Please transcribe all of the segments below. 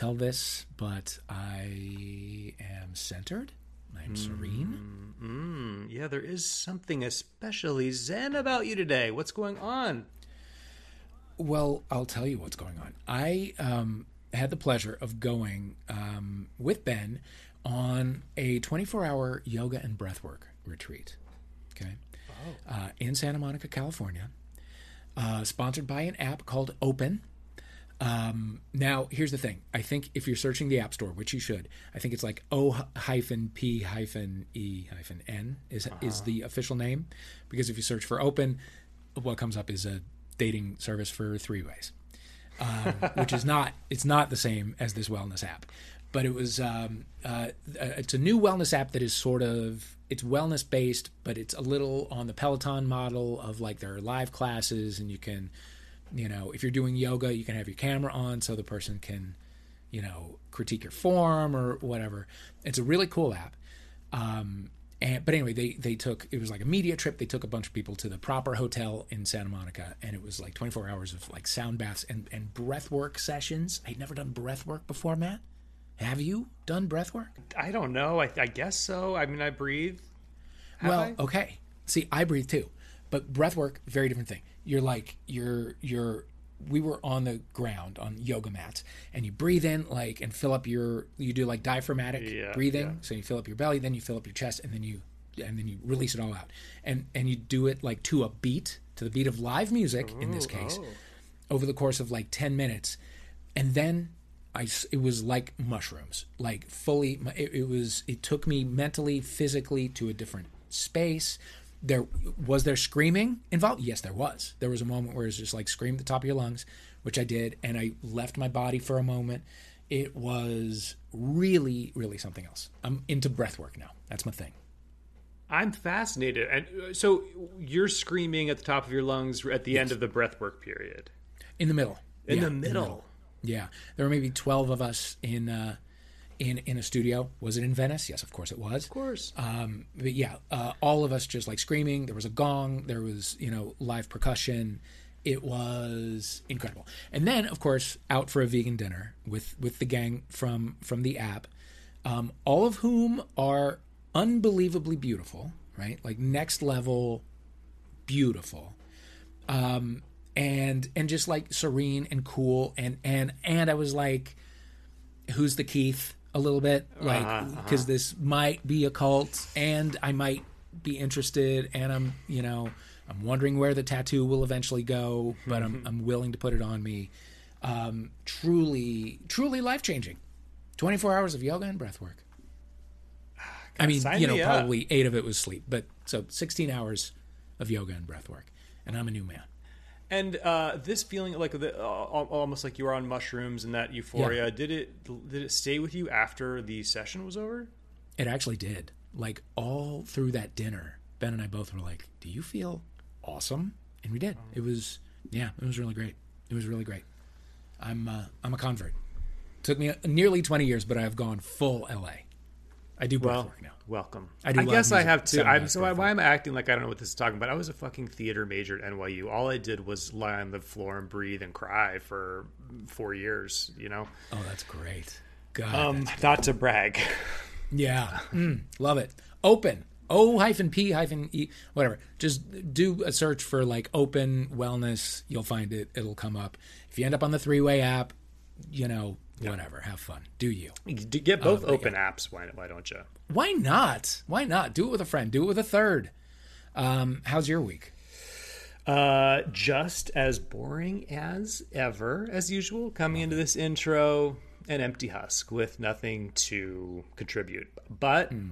tell this, but I am centered. I'm serene. Mm, yeah, there is something especially zen about you today. What's going on? Well, I'll tell you what's going on. I um, had the pleasure of going um, with Ben on a 24 hour yoga and breathwork retreat. Okay. Uh, in Santa Monica, California, uh, sponsored by an app called Open. Um, now, here's the thing. I think if you're searching the App Store, which you should, I think it's like O hyphen P hyphen E hyphen N is is the official name, because if you search for Open, what comes up is a dating service for three ways, um, which is not it's not the same as this wellness app, but it was um, uh, it's a new wellness app that is sort of it's wellness based, but it's a little on the Peloton model of like there are live classes and you can you know if you're doing yoga you can have your camera on so the person can you know critique your form or whatever it's a really cool app um and but anyway they they took it was like a media trip they took a bunch of people to the proper hotel in santa monica and it was like 24 hours of like sound baths and and breath work sessions i'd never done breath work before matt have you done breath work I don't know. I, I guess so. I mean, I breathe. Have well I? okay see i breathe too but breath work very different thing you're like you're you're we were on the ground on yoga mats and you breathe in like and fill up your you do like diaphragmatic Yeah, breathing yeah. so you fill up your belly then you fill up your chest and then you and then you release it all out and and you do it like to a beat to the beat of live music in this case oh. over the course of like 10 minutes and then I, it was like mushrooms like fully it, it was it took me mentally physically to a different space there was there screaming involved? Yes there was. There was a moment where it was just like scream at the top of your lungs which i did and i left my body for a moment. It was really really something else. I'm into breath work now. That's my thing. I'm fascinated. And uh, so you're screaming at the top of your lungs at the end of the breath work period. in the middle. In Yeah, the middle. Yeah, there were maybe twelve of us in uh, in in a studio. Was it in Venice? Yes, of course it was. Of course. Um, but yeah, uh, all of us just like screaming. There was a gong. There was you know live percussion. It was incredible. And then of course out for a vegan dinner with with the gang from from the app, um, all of whom are unbelievably beautiful. Right, like next level beautiful um, and and just like serene and cool and and and I was like, who's the Keith a little bit like because this might be a cult and I might be interested and I'm you know I'm wondering where the tattoo will eventually go but I'm I'm willing to put it on me. Um, truly truly life changing. 24 hours of yoga and breath work. I mean, sign you know, me probably eight of it was sleep, but so 16 hours of yoga and breath work, and I'm a new man. And uh, this feeling like the, uh, almost like you were on mushrooms and that euphoria, did it did it stay with you after the session was over? It actually did. Like all through that dinner, Ben and I both were like, "Do you feel awesome?" And we did. It was yeah, it was really great. It was really great. I'm uh, I'm a convert. Took me nearly 20 years, but I've gone full LA. I do breath Well, work now. welcome. I I, do love guess I have to. Sound I'm so breath why am I acting like I don't know what this is talking about? I was a fucking theater major at NYU. All I did was lie on the floor and breathe and cry for four years. You know, Oh, that's great. God, um, that's- not to brag. yeah, Mm, love it. Open. O hyphen P hyphen E, whatever. Just do a search for like open wellness. You'll find it. It'll come up. If you end up on the three way app, you know, whatever. Have fun. Do you? Get both but open apps. Why? Why don't you? Why not? Why not? Do it with a friend. Do it with a third. Um, how's your week? Uh, just as boring as ever, as usual. Coming into this intro, an empty husk with nothing to contribute. But Hmm.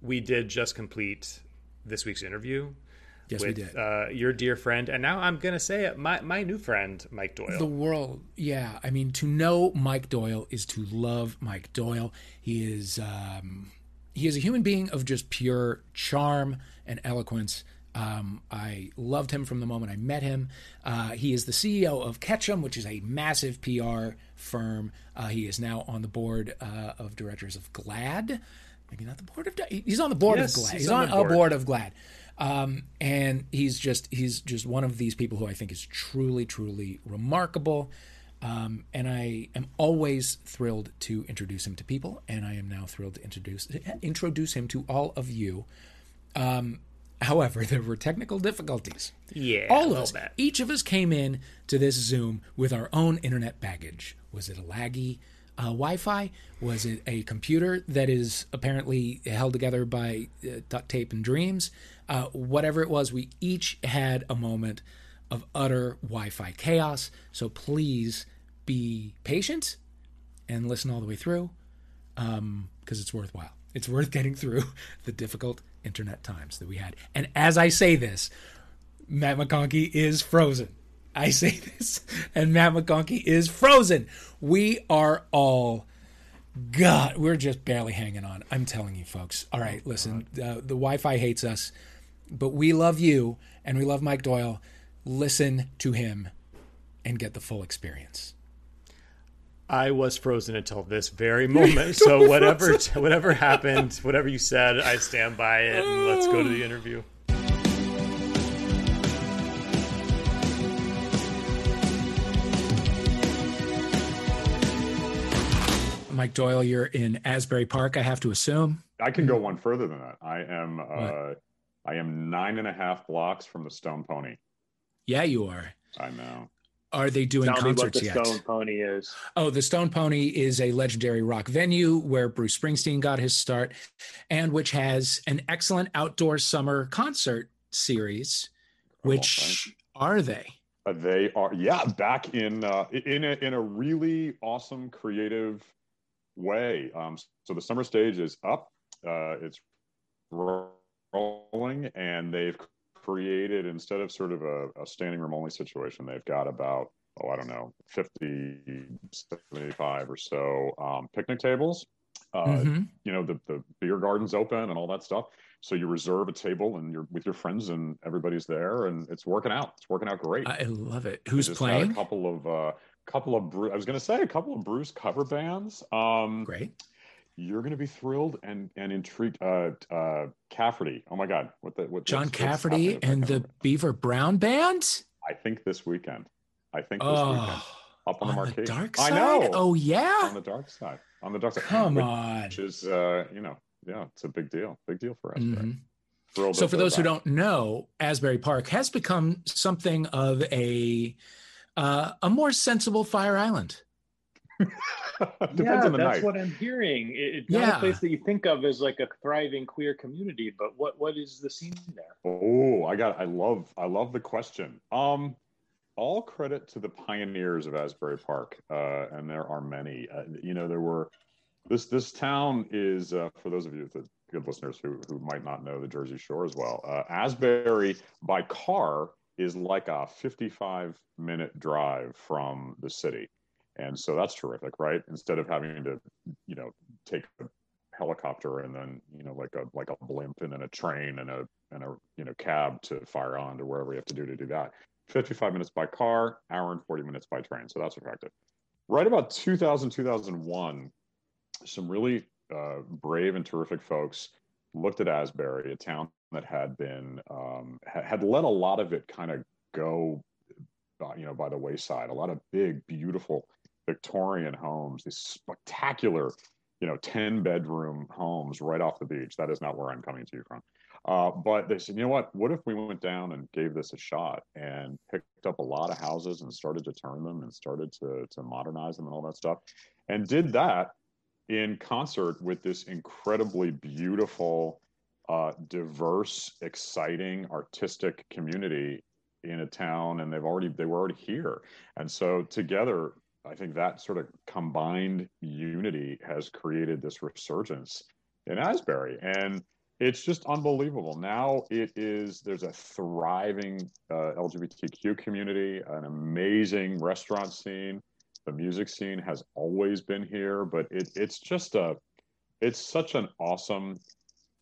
we did just complete this week's interview Yes, we did. Uh, your dear friend, and now I'm gonna say it, my my new friend, Mike Doyle. the world yeah i mean to know mike doyle is to love mike doyle he is um he is a human being of just pure charm and eloquence um, I loved him from the moment I met him. Uh, he is the CEO of Ketchum, which is a massive PR firm. Uh, he is now on the board uh, of directors of GLAAD. Maybe not the board of. He's on the board Yes, of GLAAD. he's He's, on on, the a board. board of GLAAD, um, and he's just he's just one of these people who I think is truly truly remarkable. Um, and I am always thrilled to introduce him to people, and I am now thrilled to introduce introduce him to all of you. Um, however, there were technical difficulties. Yeah, all of us, bit. each of us came in to this Zoom with our own internet baggage. Was it a laggy uh, Wi-Fi? Was it a computer that is apparently held together by uh, duct tape and dreams? Uh, whatever it was, we each had a moment of utter Wi-Fi chaos. So please be patient and listen all the way through because it's worthwhile. It's worth getting through the difficult internet times that we had. And as I say this, Matt McConkey is frozen. I say this, and Matt McConkey is frozen. We are all, God, we're just barely hanging on. I'm telling you, folks. All right, listen, uh, the Wi Fi hates us, but we love you and we love Mike Doyle. Listen to him and get the full experience. I was frozen until this very moment. So whatever whatever happened, whatever you said, I stand by it. And let's go to the interview. Mike Doyle, you're in Asbury Park, I have to assume. I can go one further than that. I am uh, I am nine and a half blocks from the Stone Pony. Yeah, you are. I know. Are they doing Tell me what concerts the yet? Stone Pony is. Oh, the Stone Pony is a legendary rock venue where Bruce Springsteen got his start and which has an excellent outdoor summer concert series. Which are they? Uh, they are yeah back in uh, in a, in a really awesome creative way. Um, so the summer stage is up. Uh, it's rolling, and they've created instead of sort of a, a standing room only situation, they've got about oh I don't know 50, 75 or so um, picnic tables. Uh, Mhm. You know the the beer garden's open and all that stuff. So you reserve a table and you're with your friends and everybody's there and it's working out. It's working out great. I love it. Who's playing? A couple of uh, couple of Bru- I was going to say a couple of Bruce cover bands. Um, Great. You're going to be thrilled and and intrigued. Uh, uh, Cafferty. Oh my God, what the what? John Cafferty and the? Beaver Brown Band? I think this weekend. I think this weekend Oh, up on, on the the marquee. dark I know. Oh, yeah. on the dark side. On the dark side. Come which, on. Which is uh, you know yeah, it's a big deal. Big deal for us. Mhm. Thrilled So, for those who don't know, Asbury Park has become something of a uh, a more sensible Fire Island. Depends yeah, on the that's night. what I'm hearing. It- It's not Yeah. a place that you think of as like a thriving queer community, but what what is the scene there? Oh, I got I love I love the question. Um all credit to the pioneers of Asbury Park, uh, and there are many. Uh, you know, there were this this town is uh, for those of you the good listeners who who might not know the Jersey Shore as well. Uh, Asbury by car is like a 55 minute drive from the city, and so that's terrific, right? Instead of having to, you know, take a helicopter and then you know like a like a blimp and then a train and a and a you know cab to fire on to wherever you have to do to do that. 55 minutes by car hour and 40 minutes by train. So that's effective. Right about 2000 2001 some really uh, brave and terrific folks looked at asbury a town that had been um, had let a lot of it kind of go uh, you know by the wayside. A lot of big beautiful victorian homes these spectacular you know 10 bedroom homes right off the beach. That is not where i'm coming to you from. Uh, but they said you know what? What if we went down and gave this a shot and picked up a lot of houses and started to turn them and started to, to modernize them and all that stuff? And did that in concert with this incredibly beautiful uh, diverse exciting artistic community in a town and they've already they were already here and so together I think that sort of combined unity has created this resurgence in Asbury. And it's just unbelievable. Now it is, there's a thriving uh, LGBTQ community, an amazing restaurant scene. The music scene has always been here, but it, it's just a, it's such an awesome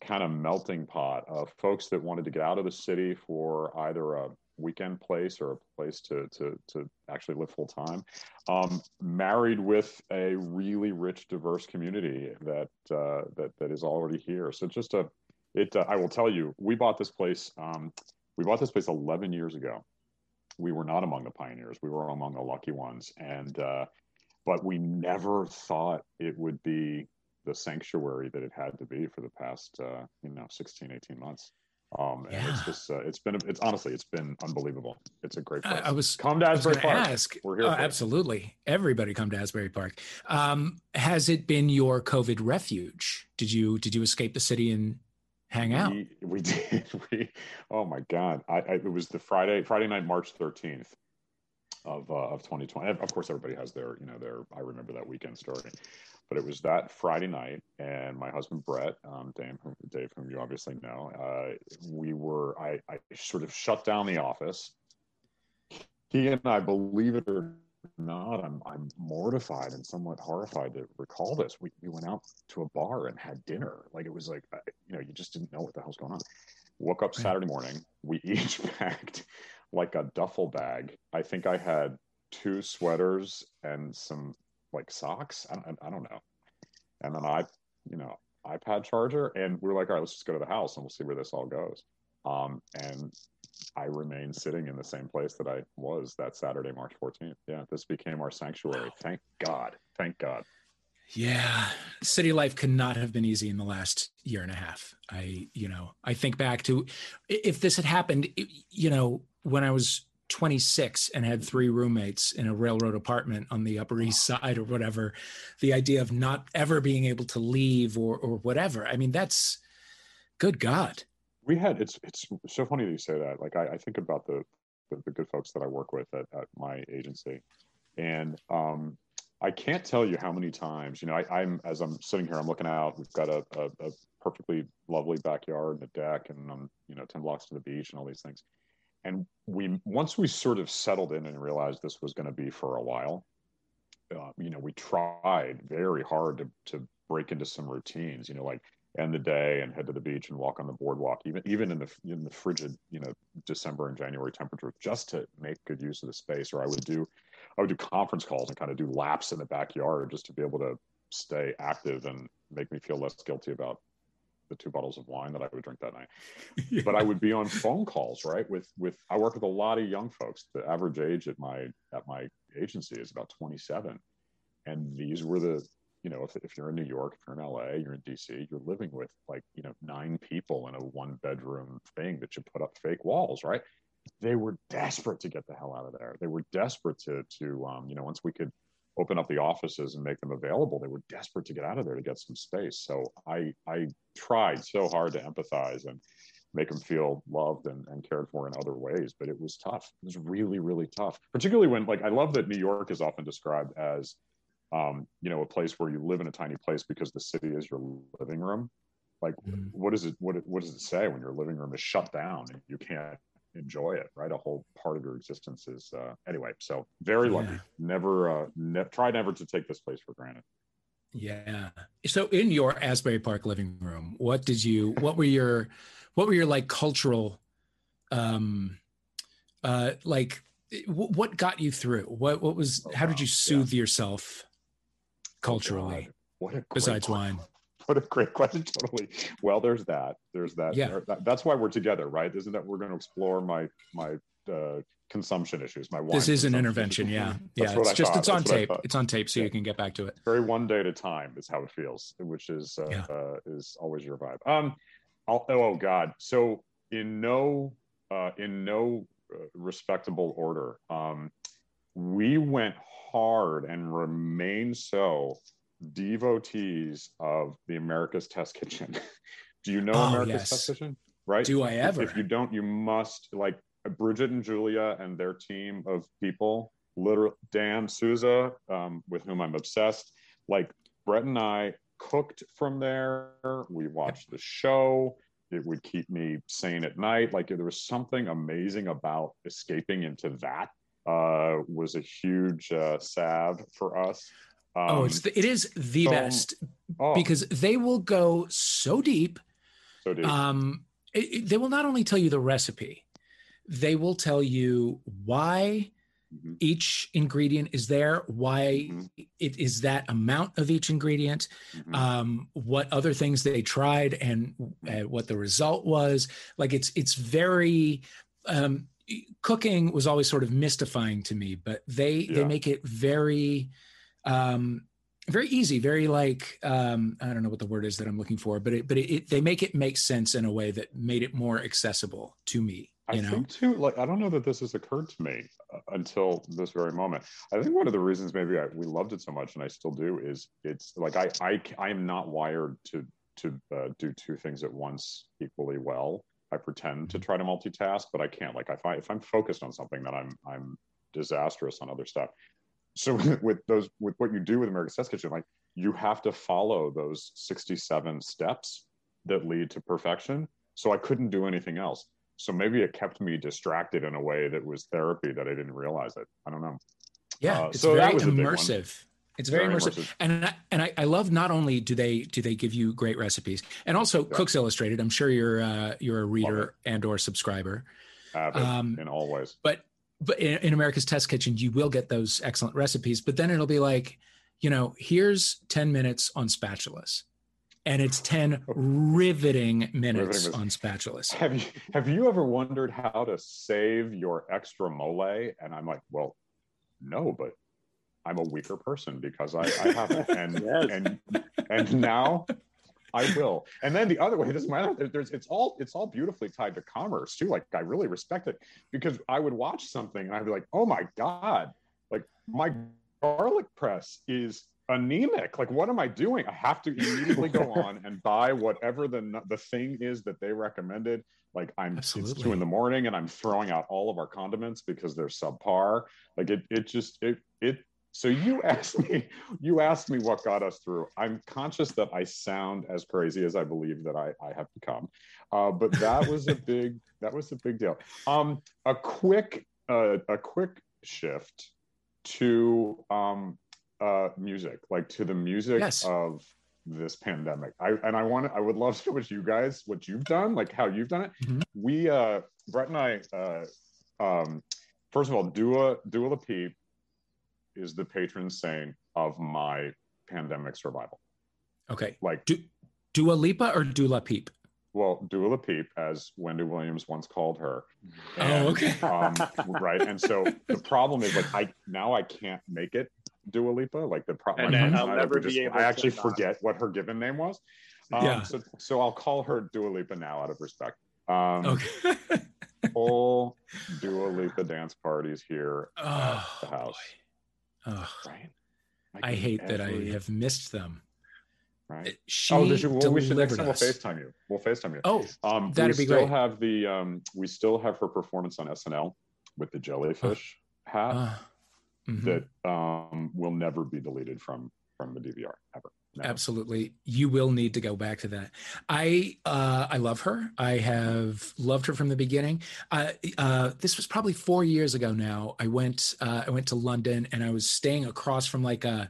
kind of melting pot of folks that wanted to get out of the city for either a weekend place or a place to to to actually live full time um, married with a really rich diverse community that uh, that that is already here. So just a it uh, i will tell you we bought this place um, we bought this place 11 years ago. We were not among the pioneers. We were among the lucky ones, and uh, but we never thought it would be the sanctuary that it had to be for the past uh, you know 16 18 months um and Yeah. it's just uh, it's been it's honestly it's been unbelievable it's a great place I, I was come to asbury park ask. we're here Oh, for it. absolutely. Everybody come to Asbury Park. Um, has it been your COVID refuge? Did you did you escape the city and hang out? We, we did. We, oh my God. I, I, it was the Friday, Friday night, March 13th of, uh, of 2020. Of course, everybody has their, you know, their, I remember that weekend story, but it was that Friday night and my husband, Brett, um, Dave, whom- Dave, whom you obviously know, uh, we were, I, I sort of shut down the office. He and I, believe it or not, I'm, I'm mortified and somewhat horrified to recall this. We, we went out to a bar and had dinner. Like it was like, you know, you just didn't know what the hell's going on. Woke up Saturday morning. We each packed like a duffel bag. I think I had two sweaters and some like socks. I, I, I don't know. And then I, you know, iPad charger, and we are like, all right, let's just go to the house and we'll see where this all goes. Um, and I remained sitting in the same place that I was that Saturday, March 14th. Yeah, this became our sanctuary. Thank God. Thank God. Yeah, city life could not have been easy in the last year and a half. I, you know, I think back to if this had happened, you know, when I was 26 and had three roommates in a railroad apartment on the Upper East Side or whatever, the idea of not ever being able to leave or or whatever. I mean, that's good God. we had it's it's so funny that you say that like i, I think about the, the the good folks that i work with at, at my agency and um i can't tell you how many times you know I, i'm as i'm sitting here i'm looking out we've got a, a, a perfectly lovely backyard and a deck and i'm you know 10 blocks to the beach and all these things and we once we sort of settled in and realized this was going to be for a while uh, you know we tried very hard to to break into some routines you know like end the day and head to the beach and walk on the boardwalk, even even in the in the frigid, you know, December and January temperatures, just to make good use of the space. Or I would do, I would do conference calls and kind of do laps in the backyard just to be able to stay active and make me feel less guilty about the two bottles of wine that I would drink that night. But I would be on phone calls, right? With with I work with a lot of young folks. The average age at my at my agency is about 27, and these were the you know, if, if you're in New York, if you're in LA, you're in DC, you're living with like, you know, nine people in a one bedroom thing that you put up fake walls, right? They were desperate to get the hell out of there. They were desperate to, to, um, you know, once we could open up the offices and make them available, they were desperate to get out of there to get some space. So I, I tried so hard to empathize and make them feel loved and, and cared for in other ways, but it was tough. It was really, really tough, particularly when like, I love that New York is often described as, um, you know, a place where you live in a tiny place because the city is your living room. Like, Mhm. what is it? What what does it say when your living room is shut down and you can't enjoy it? Right, a whole part of your existence is uh, anyway. So very lucky. Yeah. Never uh, ne- try never to take this place for granted. Yeah. So in your Asbury Park living room, what did you what were your what were your like cultural um uh like w- what got you through? What what was Oh, how did wow. you Yeah. soothe yourself Oh, culturally God. What a besides wine? What a great question. Totally. Well, there's that. There's that. Yeah. there- that- that's why we're together, right? Isn't that we're going to explore my my uh, consumption issues, my wine. This is an intervention, yeah. Yeah. It's I just thought. it's on That's tape. It's on tape so Yeah. you can get back to it. very one day at a time is how it feels, which is uh, Yeah. uh, is always your vibe. Um, I'll, oh, oh God. So in no uh, in no uh, respectable order, um, we went hard and remain so devotees of the America's Test Kitchen. Do you know Oh, America's yes. Test Kitchen? Right. Do I ever? If you don't, you must like Bridget and Julia and their team of people. Literally, Dan Souza, um, with whom I'm obsessed. Like Brett and I cooked from there. We watched the show. It would keep me sane at night. Like there was something amazing about escaping into that. Uh, was a huge uh, salve for us. Um, oh, it's the, it is the so- best oh, because they will go so deep so deep. um, it, it- they will not only tell you the recipe, they will tell you why Mhm. each ingredient is there, why Mhm. it is that amount of each ingredient, Mhm. um, what other things they tried, and uh, what the result was. Like it's it's very. Um, cooking was always sort of mystifying to me, but they they make it very um very easy, very like um I don't know what the word is that I'm looking for, but it but it, it they make it make sense in a way that made it more accessible to me, I know. think too, like I don't know that this has occurred to me uh, until this very moment. I think one of the reasons maybe I, we loved it so much, and I still do, is it's like I I I am not wired to to uh, do two things at once equally well. I pretend to try to multitask, but I can't. Like if I if I'm focused on something, then I'm I'm disastrous on other stuff. So with those with what you do with America's Test Kitchen, like you have to follow those 67 steps that lead to perfection. So I couldn't do anything else. So maybe it kept me distracted in a way that was therapy that I didn't realize it. I don't know. Yeah, Uh, it's so that very was a big one. immersive. It's very, Very immersive. immersive. And I, and I, I love not only do they do they give you great recipes and also Yeah. Cooks Illustrated. I'm sure you're uh, you're a reader and or subscriber. Avid Um, in all ways. but but in, in America's Test Kitchen, you will get those excellent recipes. But then it'll be like, you know, here's ten minutes on spatulas, and it's ten riveting minutes Riveting on spatulas. Have you have you ever wondered how to save your extra mole? And I'm like, well, no, but I'm a weaker person because I, I haven't. And Yes. and and now I will. And then the other way, this is my other, there's it's all it's all beautifully tied to commerce too. Like I really respect it because I would watch something and I'd be like, oh my God, like my garlic press is anemic. Like what am I doing? I have to immediately go on and buy whatever the the thing is that they recommended. Like I'm it's two in the morning and I'm throwing out all of our condiments because they're subpar. Like it it just it it so you asked me you asked me what got us through i'm conscious that i sound as crazy as i believe that i, I have become uh, but that was a big that was a big deal um, a quick uh, a quick shift to um, uh, music like to the music Yes. of this pandemic i and i want i would love to know what you guys what you've done like how you've done it Mhm. we uh brett and i uh um first of all dua dua Lipa is the patron saint of my pandemic survival. Okay, Like, do Dua Lipa or Dula Peep? well, Dua Peep, as Wendy Williams once called her. Oh, okay. um, right. And so the problem is, like, I now I can't make it Dua Lipa. Like the problem, And then I'll never be able I to actually not. forget what her given name was. Um, Yeah. So, so I'll call her Dua Lipa now, out of respect. Um, Okay. Full Dua Lipa dance parties here oh, at the house. boy. Oh, Right. I Like, hate that I have missed them. Right. She oh, did you, well, we should next delivered time we'll us. FaceTime you. We'll FaceTime you. Oh, Um, That'd we be still great. have the um, we still have her performance on SNL with the jellyfish hat uh, mhm. that um, will never be deleted from from the DVR ever. Absolutely. You will need to go back to that. I uh I love her. I have loved her from the beginning. Uh, uh this was probably 4 years ago now. I went uh I went to London and I was staying across from like a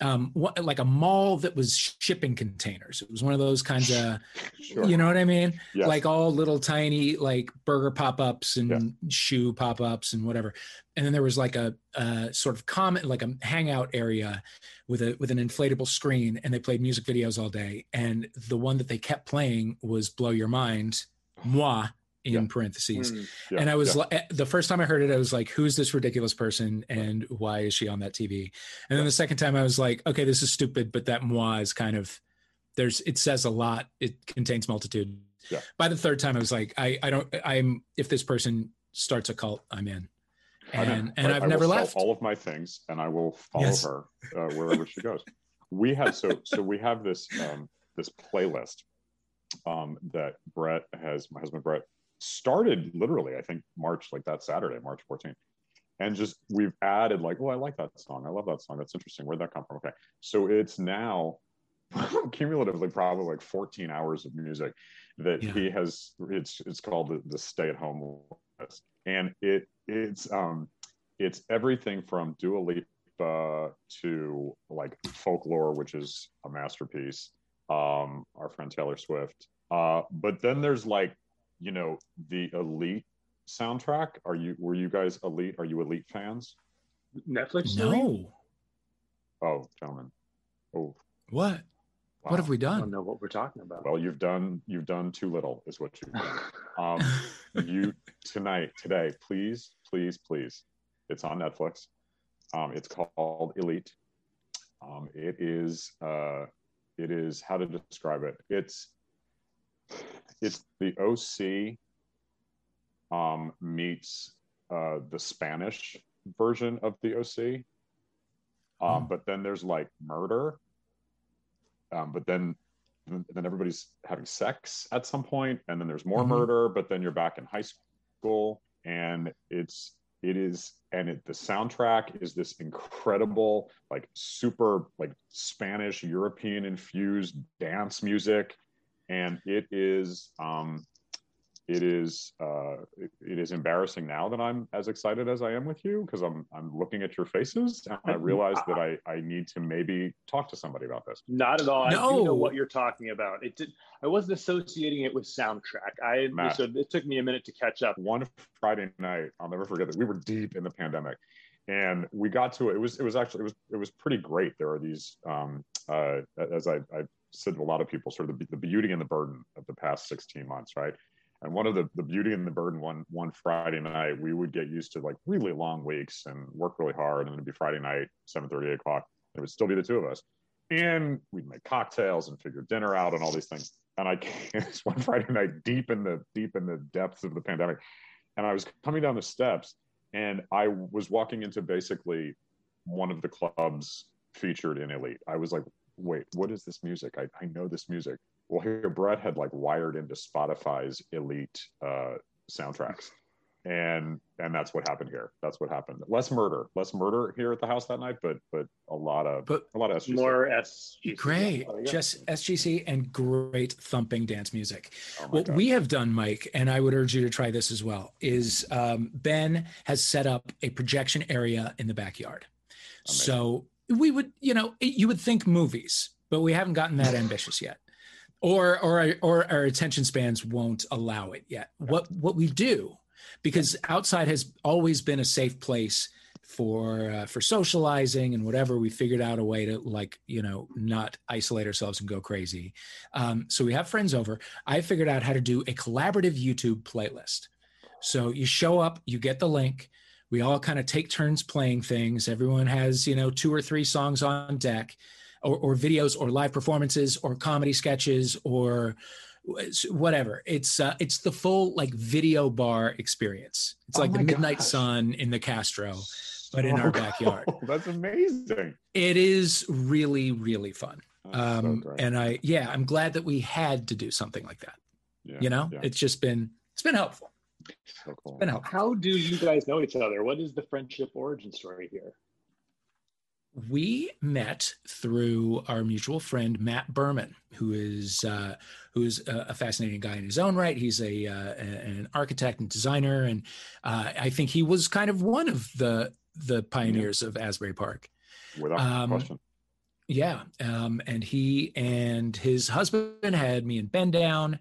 um what, like a mall that was shipping containers. It was one of those kinds of Sure. you know what I mean? Yes. Like all little tiny like burger pop-ups and Yeah. shoe pop-ups and whatever. And then there was like a, uh sort of comment like a hangout area with a with an inflatable screen and they played music videos all day and the one that they kept playing was Blow Your Mind, Mwah in Yeah. parentheses. Mm. Yeah, and I was yeah. li- the first time I heard it, I was like, "Who's this ridiculous person, and why is she on that TV?" And then the second time, I was like, "Okay, this is stupid," but that moi is kind of there's it says a lot. It contains multitude. Yeah. By the third time, I was like, "I I don't I'm if this person starts a cult, I'm in." I know. And and I- I've I never left. all of my things, and I will follow Yes. her uh, wherever she goes. We have so so we have this um, this playlist um, that Brett has my husband Brett started literally I think March like that Saturday March 14th, and just we've added like oh I like that song. I love that song. That's interesting. Where'd that come from? Okay. So it's now cumulatively probably like 14 hours of music that Yeah. he has it's it's called the, the stay at home list. And it it's um it's everything from Dua Lipa to like folklore which is a masterpiece um our friend Taylor Swift. Uh but then there's like you know the elite soundtrack are you were you guys elite are you elite fans Netflix. series? No, oh gentlemen oh what? What have we done? I don't know what we're talking about. Well, you've done you've done too little, is what you've done. Um, you tonight, today, please, please, please. It's on Netflix. Um, it's called Elite. Um, it is uh, it is how to describe it. It's it's the OC um, meets uh, the Spanish version of the OC. Um, Hmm. But then there's like murder. Um, but then then everybody's having sex at some point, and then there's more Mhm. murder. But then you're back in high school, and it's it is and it the soundtrack is this incredible like super like spanish european infused dance music and it is um it is uh it, it is embarrassing now that i'm as excited as i am with you because i'm i'm looking at your faces and i realize that i i need to maybe talk to somebody about this Not at all. I do know what you're talking about. It did. I wasn't associating it with soundtrack. I Matt. so it took me a minute to catch up. one Friday night, I'll never forget that we were deep in the pandemic, and we got to it. It was it was actually it was it was pretty great. There are these, um, uh, as I, I said to a lot of people, sort of the, the beauty and the burden of the past sixteen months, right? And one of the the beauty and the burden one one Friday night, we would get used to like really long weeks and work really hard, and it'd be Friday night, seven thirty, eight o'clock. It would still be the two of us, and we'd make cocktails and figure dinner out and all these things. And I this one Friday night, deep in the deep in the depths of the pandemic, and I was coming down the steps, and I was walking into basically one of the clubs featured in Elite. I was like, "Wait, what is this music? I, I know this music." Well, here Brett had like wired into Spotify's Elite uh, soundtracks, and and that's what happened here. That's what happened. Less murder, less murder here at the house that night, but but a lot of But a lot of SGC. More S. great, Oh, yeah. just SGC and great thumping dance music. Oh what God. we have done, Mike, and I would urge you to try this as well, is um, Ben has set up a projection area in the backyard. Amazing. So we would, you know, you would think movies, but we haven't gotten that ambitious yet. Or, or, or our attention spans won't allow it yet. What, what we do, because outside has always been a safe place for uh, for socializing and whatever we figured out a way to like you know not isolate ourselves and go crazy um, so we have friends over i figured out how to do a collaborative youtube playlist so you show up you get the link we all kind of take turns playing things. Everyone has you know two or three songs on deck or, or videos or live performances or comedy sketches or whatever. It's uh, it's the full like video bar experience. It's Oh like the midnight gosh. sun in the castro but in our backyard. That's amazing. it is really really fun. That's so um and i yeah i'm glad that we had to do something like that. Yeah, you know? yeah, it's just been it's been helpful so cool. been How do you guys know each other? What is the friendship origin story here? we met through our mutual friend Matt Berman, who is uh, who is a, a fascinating guy in his own right. He's a uh, an architect and designer, and uh, I think he was kind of one of the the pioneers of Asbury Park. Without um, question. Yeah, um, and he and his husband had me and Ben down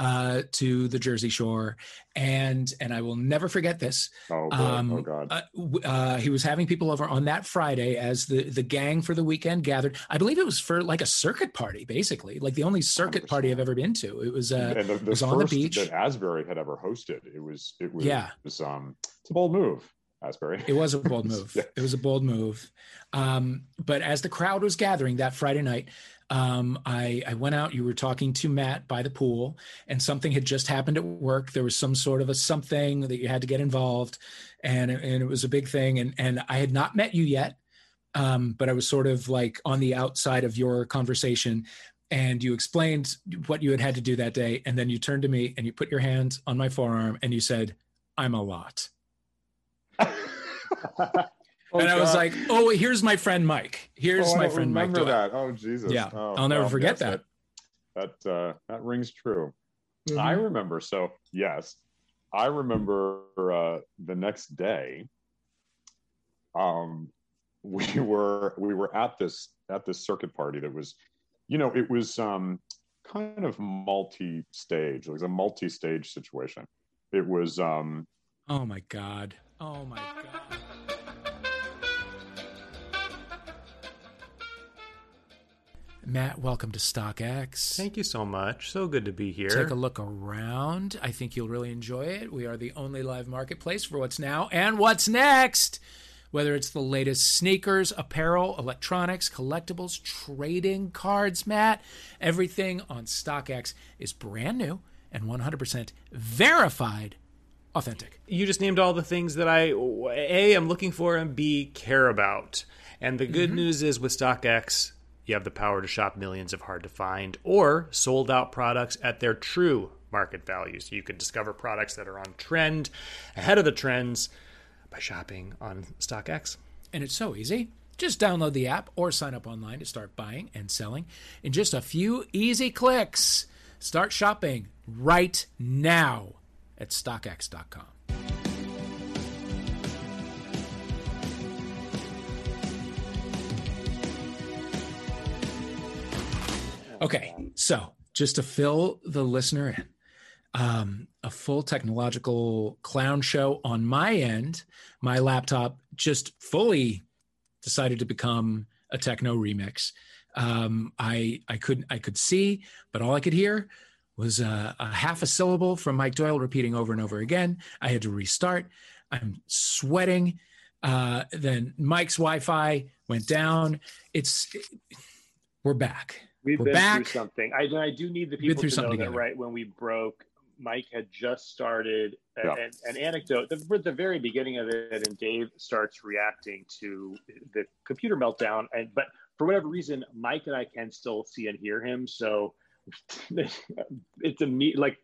uh, to the Jersey Shore, and and I will never forget this. Oh, boy. um, oh God. Uh, uh, he was having people over on that Friday as the the gang for the weekend gathered. I believe it was for like a circuit party, basically, like the only circuit party I've ever been to. It was uh, and the, the was first on the beach. that Asbury had ever hosted. It was it was Yeah. it was um it's a bold move, Asbury. It was a bold move. Yeah. It was a bold move. Um, but as the crowd was gathering that Friday night, um, I, I went out. You were talking to Matt by the pool, and something had just happened at work. There was some sort of a something that you had to get involved, and and it was a big thing. And and I had not met you yet, um, but I was sort of like on the outside of your conversation. And you explained what you had had to do that day, and then you turned to me and you put your hand on my forearm and you said, "I'm a lot." Oh, and I was God. like, "Oh, here's my friend Mike. Here's Oh, my don't friend Mike." remember that. Oh Jesus. Yeah, Oh, I'll never well, forget yes, that. That that, uh, that rings true. Mm-hmm. I remember. So yes, I remember uh, the next day. Um, we were we were at this at this circuit party that was, you know, it was um kind of multi-stage. It was a multi-stage situation. It was um Oh my god. Oh my god. Matt, welcome to StockX. Thank you so much. So good to be here. Take a look around. I think you'll really enjoy it. We are the only live marketplace for what's now and what's next. Whether it's the latest sneakers, apparel, electronics, collectibles, trading cards, Matt, everything on StockX is brand new and 100% verified authentic. You just named all the things that I A am looking for and B care about. And the good mm-hmm. news is with StockX, you have the power to shop millions of hard to find or sold out products at their true market value. So you can discover products that are on trend, ahead of the trends by shopping on StockX. And it's so easy. Just download the app or sign up online to start buying and selling in just a few easy clicks. Start shopping right now at StockX.com. Okay, so just to fill the listener in, um, a full technological clown show on my end. My laptop just fully decided to become a techno remix. Um, I I couldn't I could see, but all I could hear was a, a half a syllable from Mike Doyle repeating over and over again. I had to restart. I'm sweating. Uh, then Mike's Wi-Fi went down. It's we're back. We've We're been back. through something. I, I do need the people through to know something that together. right when we broke, Mike had just started a- Yeah. an, an anecdote. The, at the very beginning of it, and Dave starts reacting to the computer meltdown. And but for whatever reason, Mike and I can still see and hear him. So it's a me like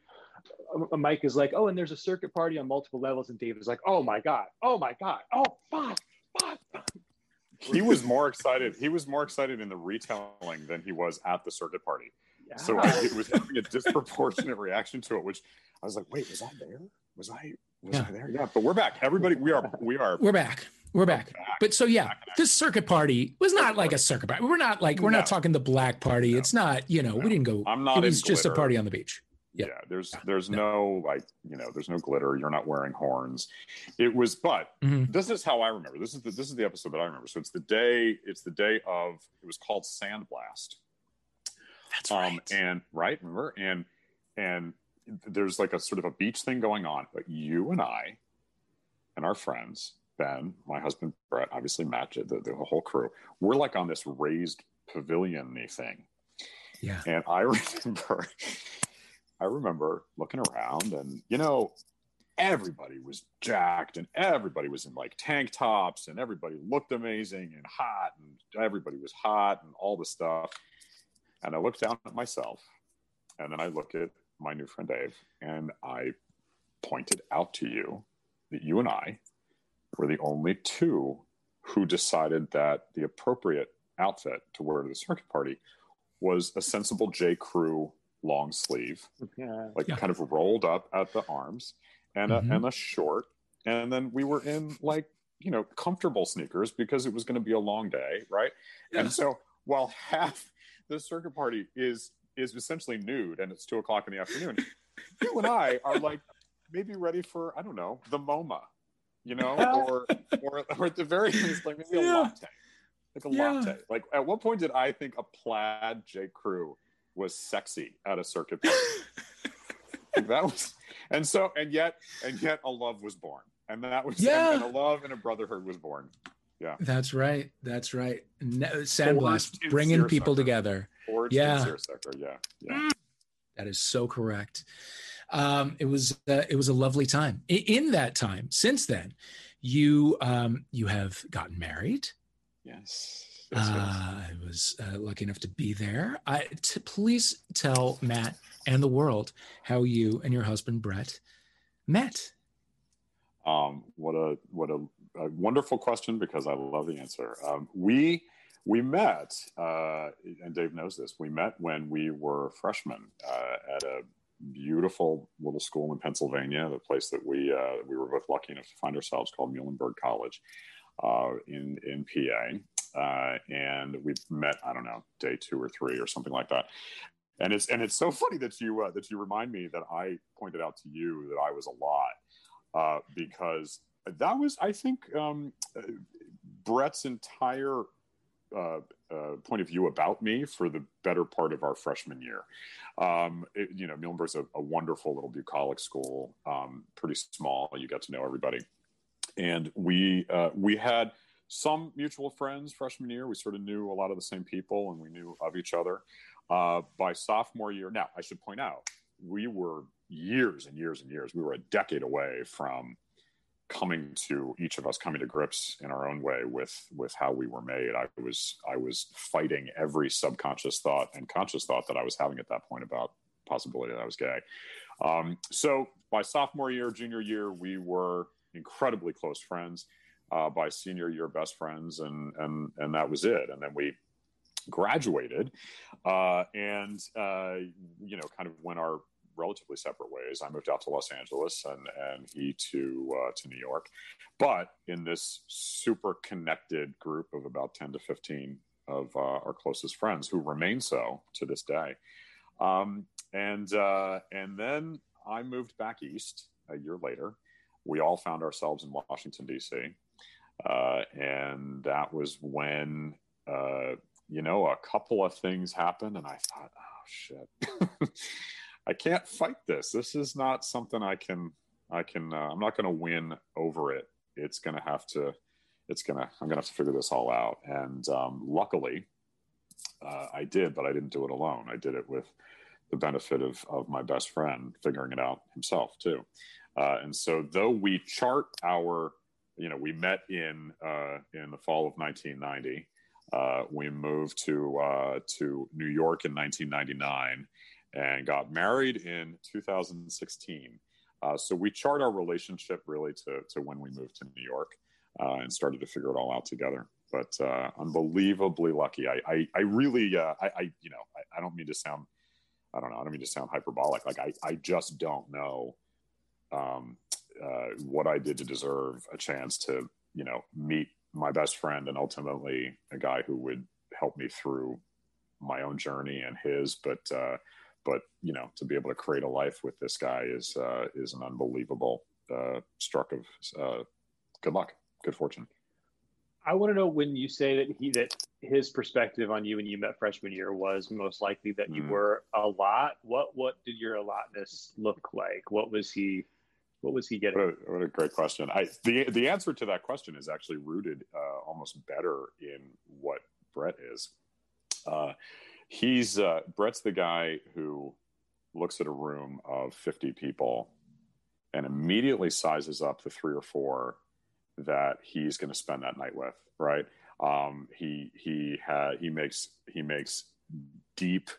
uh, Mike is like, oh, and there's a circuit party on multiple levels, and Dave is like, oh my god, oh my god, oh fuck, fuck. He was more excited. He was more excited in the retelling than he was at the circuit party. So Yeah. it was having a disproportionate reaction to it, which I was like, "Wait, was I there? Was I? Was Yeah. I there? Yeah." But we're back. Everybody, we are. We are. We're back. We're back. back. But so yeah, this circuit party was not like a circuit party. We're not like we're No. not talking the black party. No. It's not, you know, we didn't go I'm not it was in just a party on the beach. Yeah. Yeah. There's there's No. no like you know there's no glitter. You're not wearing horns. It was, but Mhm. this is how I remember. This is the this is the episode that I remember. So it's the day. It's the day of. It was called Sandblast. That's um right. and right remember and and there's like a sort of a beach thing going on but you and i and our friends ben my husband brett obviously matt the, the whole crew we're like on this raised pavilion thing yeah. and i remember i remember looking around and you know everybody was jacked and everybody was in like tank tops and everybody looked amazing and hot and everybody was hot and all the stuff and I look down at myself, and then I look at my new friend Dave, and I pointed out to you that you and I were the only two who decided that the appropriate outfit to wear to the circuit party was a sensible J. Crew long sleeve, Yeah. like Yeah. kind of rolled up at the arms, and a, Mhm. and a short, and then we were in like you know comfortable sneakers because it was going to be a long day, right? Yeah. And so while half the circuit party is is essentially nude and it's two o'clock in the afternoon, you and I are like maybe ready for I don't know the MoMA, you know, or or, or at the very least like maybe a Yeah. latte, like a Yeah. latte. Like at what point did I think a plaid J Crew was sexy at a circuit party? that was, and so and yet and yet a love was born, and that was Yeah. and, and a love and a brotherhood was born. Yeah, that's right. That's right. No, Sandblast in bringing people seersucker. together. Forged Yeah. yeah, yeah. That is so correct. Um, it was uh, it was a lovely time. In that time, since then, you um, you have gotten married. Yes. Yes, yes. Uh, I was uh, lucky enough to be there. I, t- please tell Matt and the world how you and your husband Brett met. Um, what a what a, a wonderful question because I love the answer. Um, we we met, uh, and Dave knows this. We met when we were freshmen uh, at a beautiful little school in Pennsylvania, the place that we uh, we were both lucky enough to find ourselves called Muhlenberg College uh, in in PA. Uh, and we've met, I don't know, day two or three or something like that. And it's and it's so funny that you uh, that you remind me that I pointed out to you that I was a lot uh, because that was, I think, um, uh, Brett's entire uh, uh, point of view about me for the better part of our freshman year. Um, it, you know, Muhlenberg's a, a, wonderful little bucolic school, um, pretty small. You get to know everybody, and we uh, we had some mutual friends freshman year. We sort of knew a lot of the same people, and we knew of each other. Uh, by sophomore year, now I should point out we were years and years and years. We were a decade away from coming to each of us coming to grips in our own way with with how we were made i was i was fighting every subconscious thought and conscious thought that i was having at that point about possibility that i was gay um, so by sophomore year junior year we were incredibly close friends uh, by senior year best friends and and and that was it and then we graduated uh, and uh, you know kind of went our relatively separate ways. I moved out to Los Angeles and, and he to, uh, to New York. But in this super connected group of about 10 to 15 of uh, our closest friends who remain so to this day. Um, and, uh, and then I moved back east a year later. We all found ourselves in Washington, D.C. Uh, and that was when, uh, you know, a couple of things happened, and I thought, oh, shit. I can't fight this. This is not something I can. I can. Uh, I'm not going to win over it. It's going to have to. It's going to. I'm going to have to figure this all out. And um, luckily, uh, I did, but I didn't do it alone. I did it with the benefit of of my best friend figuring it out himself too. Uh, and so, though we chart our, you know, we met in uh, in the fall of 1990. Uh, we moved to uh, to New York in 1999 and got married in 2016. Uh, so we chart our relationship really to, to when we moved to New York uh, and started to figure it all out together. But uh, unbelievably lucky. I, I, I really, I, I, you know, I, I, don't mean to sound, I don't know, I don't mean to sound hyperbolic. Like I, I just don't know um, uh, what I did to deserve a chance to, you know, meet my best friend and ultimately a guy who would help me through my own journey and his. But uh, but you know to be able to create a life with this guy is uh, is an unbelievable uh, stroke of uh, good luck, good fortune. I want to know when you say that he that his perspective on you when you met freshman year was most likely that you mm. were a lot. What what did your allotness look like? What was he? What was he getting? What a, what a great question. I the the answer to that question is actually rooted uh, almost better in what Brett is. Uh, he's uh, Brett's the guy who looks at a room of 50 people and immediately sizes up the three or four that he's going to spend that night with right um, he he ha- he makes he makes deep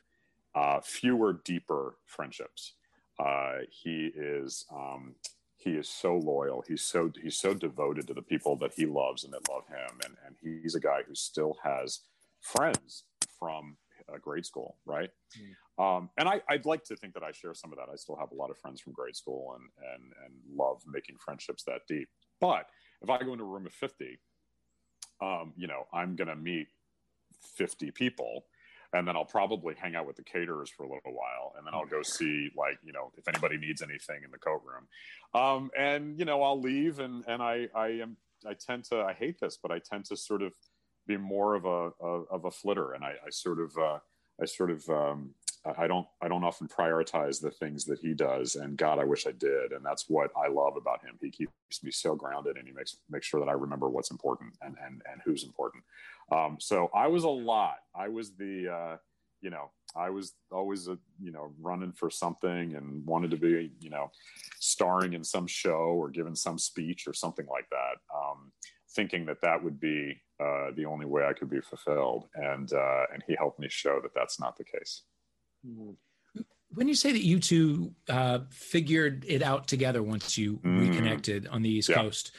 uh, fewer deeper friendships uh, he is um, he is so loyal he's so he's so devoted to the people that he loves and that love him and and he's a guy who still has friends from uh, grade school, right? Mm. Um, and I, would like to think that I share some of that. I still have a lot of friends from grade school and and and love making friendships that deep. But if I go into a room of fifty, um, you know, I'm going to meet fifty people, and then I'll probably hang out with the caterers for a little while, and then I'll go see like you know if anybody needs anything in the coat room, um, and you know I'll leave, and and I I am I tend to I hate this, but I tend to sort of be more of a, a of a flitter, and I, I sort of uh, I sort of um, I don't I don't often prioritize the things that he does, and God, I wish I did, and that's what I love about him. He keeps me so grounded, and he makes makes sure that I remember what's important and and and who's important. Um, so I was a lot. I was the uh, you know I was always a, you know running for something and wanted to be you know starring in some show or giving some speech or something like that. Um, thinking that that would be uh, the only way I could be fulfilled, and uh, and he helped me show that that's not the case. When you say that you two uh, figured it out together once you mm. reconnected on the East yeah. Coast,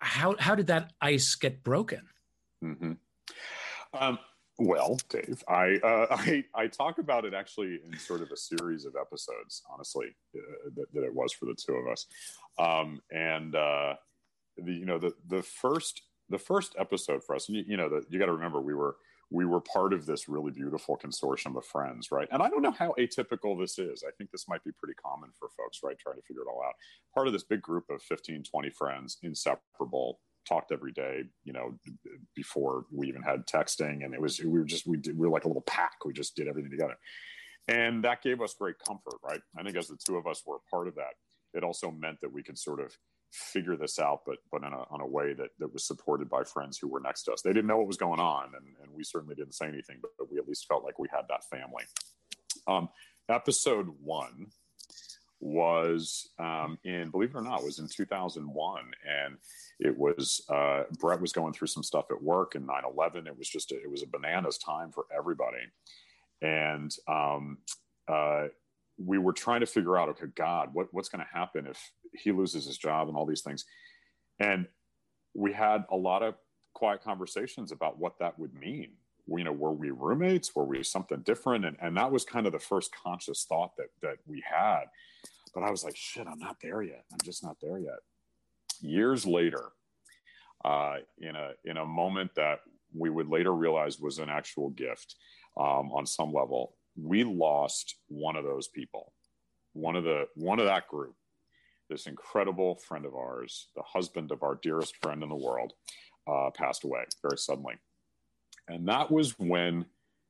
how how did that ice get broken? Mm-hmm. Um, well, Dave, I, uh, I I talk about it actually in sort of a series of episodes. Honestly, uh, that, that, it was for the two of us, um, and uh, the you know the the first the first episode for us, and you, you know, that you got to remember we were we were part of this really beautiful consortium of friends, right? And I don't know how atypical this is. I think this might be pretty common for folks, right? Trying to figure it all out. Part of this big group of 15, 20 friends, inseparable, talked every day, you know, before we even had texting. And it was, we were just, we did, we were like a little pack. We just did everything together. And that gave us great comfort, right? I think as the two of us were a part of that, it also meant that we could sort of figure this out, but but in a, on a way that, that was supported by friends who were next to us. They didn't know what was going on, and, and we certainly didn't say anything, but, but we at least felt like we had that family. Um, episode one was um, in, believe it or not, was in 2001, and it was uh, Brett was going through some stuff at work in 9/11. It was just a, it was a bananas time for everybody, and um, uh, we were trying to figure out, okay, God, what, what's going to happen if he loses his job and all these things, and we had a lot of quiet conversations about what that would mean you know, were we roommates? Were we something different? And, and that was kind of the first conscious thought that, that we had. But I was like, shit, I'm not there yet. I'm just not there yet. Years later, uh, in a in a moment that we would later realize was an actual gift um, on some level, we lost one of those people, one of the one of that group. This incredible friend of ours, the husband of our dearest friend in the world, uh, passed away very suddenly. And that was when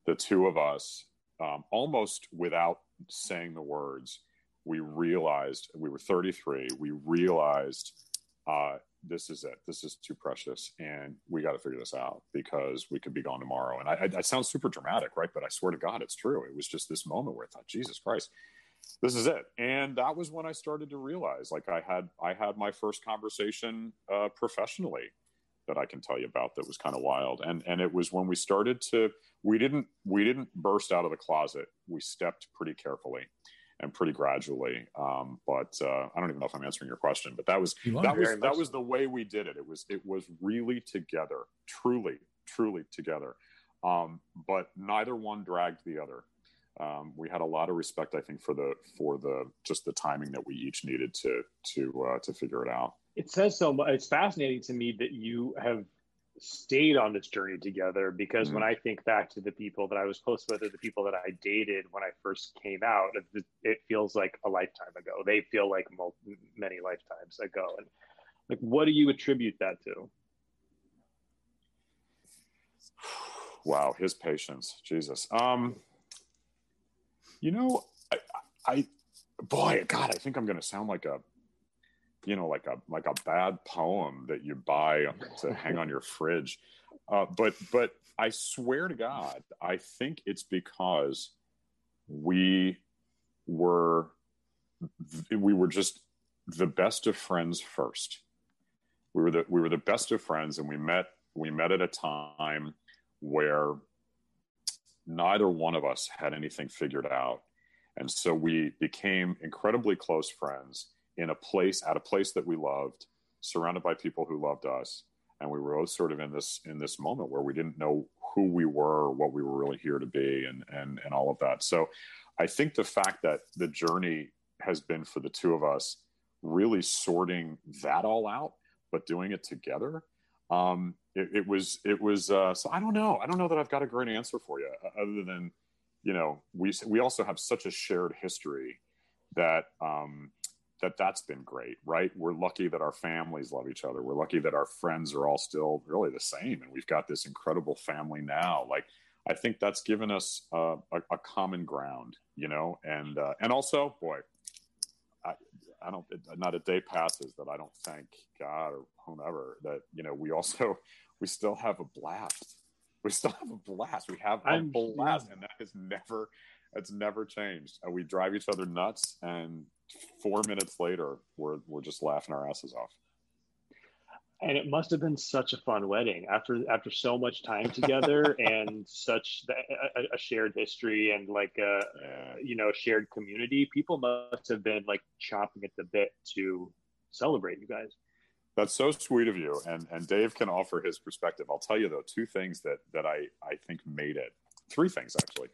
the two of us, um, almost without saying the words, we realized we were 33. We realized uh, this is it. This is too precious, and we got to figure this out because we could be gone tomorrow. And I, I, sound super dramatic, right? But I swear to God, it's true. It was just this moment where I thought, Jesus Christ, this is it. And that was when I started to realize, like, I had I had my first conversation uh, professionally that I can tell you about that was kind of wild. And and it was when we started to we didn't we didn't burst out of the closet. We stepped pretty carefully and pretty gradually. Um, but uh, I don't even know if I'm answering your question. But that was that was that was the way we did it. It was it was really together, truly, truly together. Um, but neither one dragged the other. Um, we had a lot of respect, I think, for the for the just the timing that we each needed to to uh, to figure it out it says so much. It's fascinating to me that you have stayed on this journey together because mm-hmm. when I think back to the people that I was close with or the people that I dated when I first came out, it feels like a lifetime ago. They feel like many lifetimes ago. And like, what do you attribute that to? Wow, his patience, Jesus. Um, you know, I, I boy, God, I think I'm going to sound like a you know like a like a bad poem that you buy to hang on your fridge. Uh, but but i swear to god i think it's because we were we were just the best of friends first. We were the we were the best of friends and we met we met at a time where neither one of us had anything figured out. And so we became incredibly close friends in a place at a place that we loved, surrounded by people who loved us, and we were both sort of in this in this moment where we didn't know who we were, what we were really here to be, and and and all of that. So, I think the fact that the journey has been for the two of us really sorting that all out, but doing it together. Um, it, it was it was uh, so I don't know I don't know that I've got a great answer for you uh, other than you know we we also have such a shared history that um, that that's been great, right? We're lucky that our families love each other. We're lucky that our friends are all still really the same, and we've got this incredible family now. Like, I think that's given us uh, a, a, common ground, you know, and uh, and also, boy, I, I don't not a day passes that I don't thank God or whomever that you know we also we still have a blast. We still have a blast. We have a I'm, blast, and that has never it's never changed. We drive each other nuts, and four minutes later, we're we're just laughing our asses off. And it must have been such a fun wedding after after so much time together and such a, a, shared history and like a, yeah. you know shared community. People must have been like chomping at the bit to celebrate you guys. That's so sweet of you, and and Dave can offer his perspective. I'll tell you though, two things that that I I think made it. Three things actually.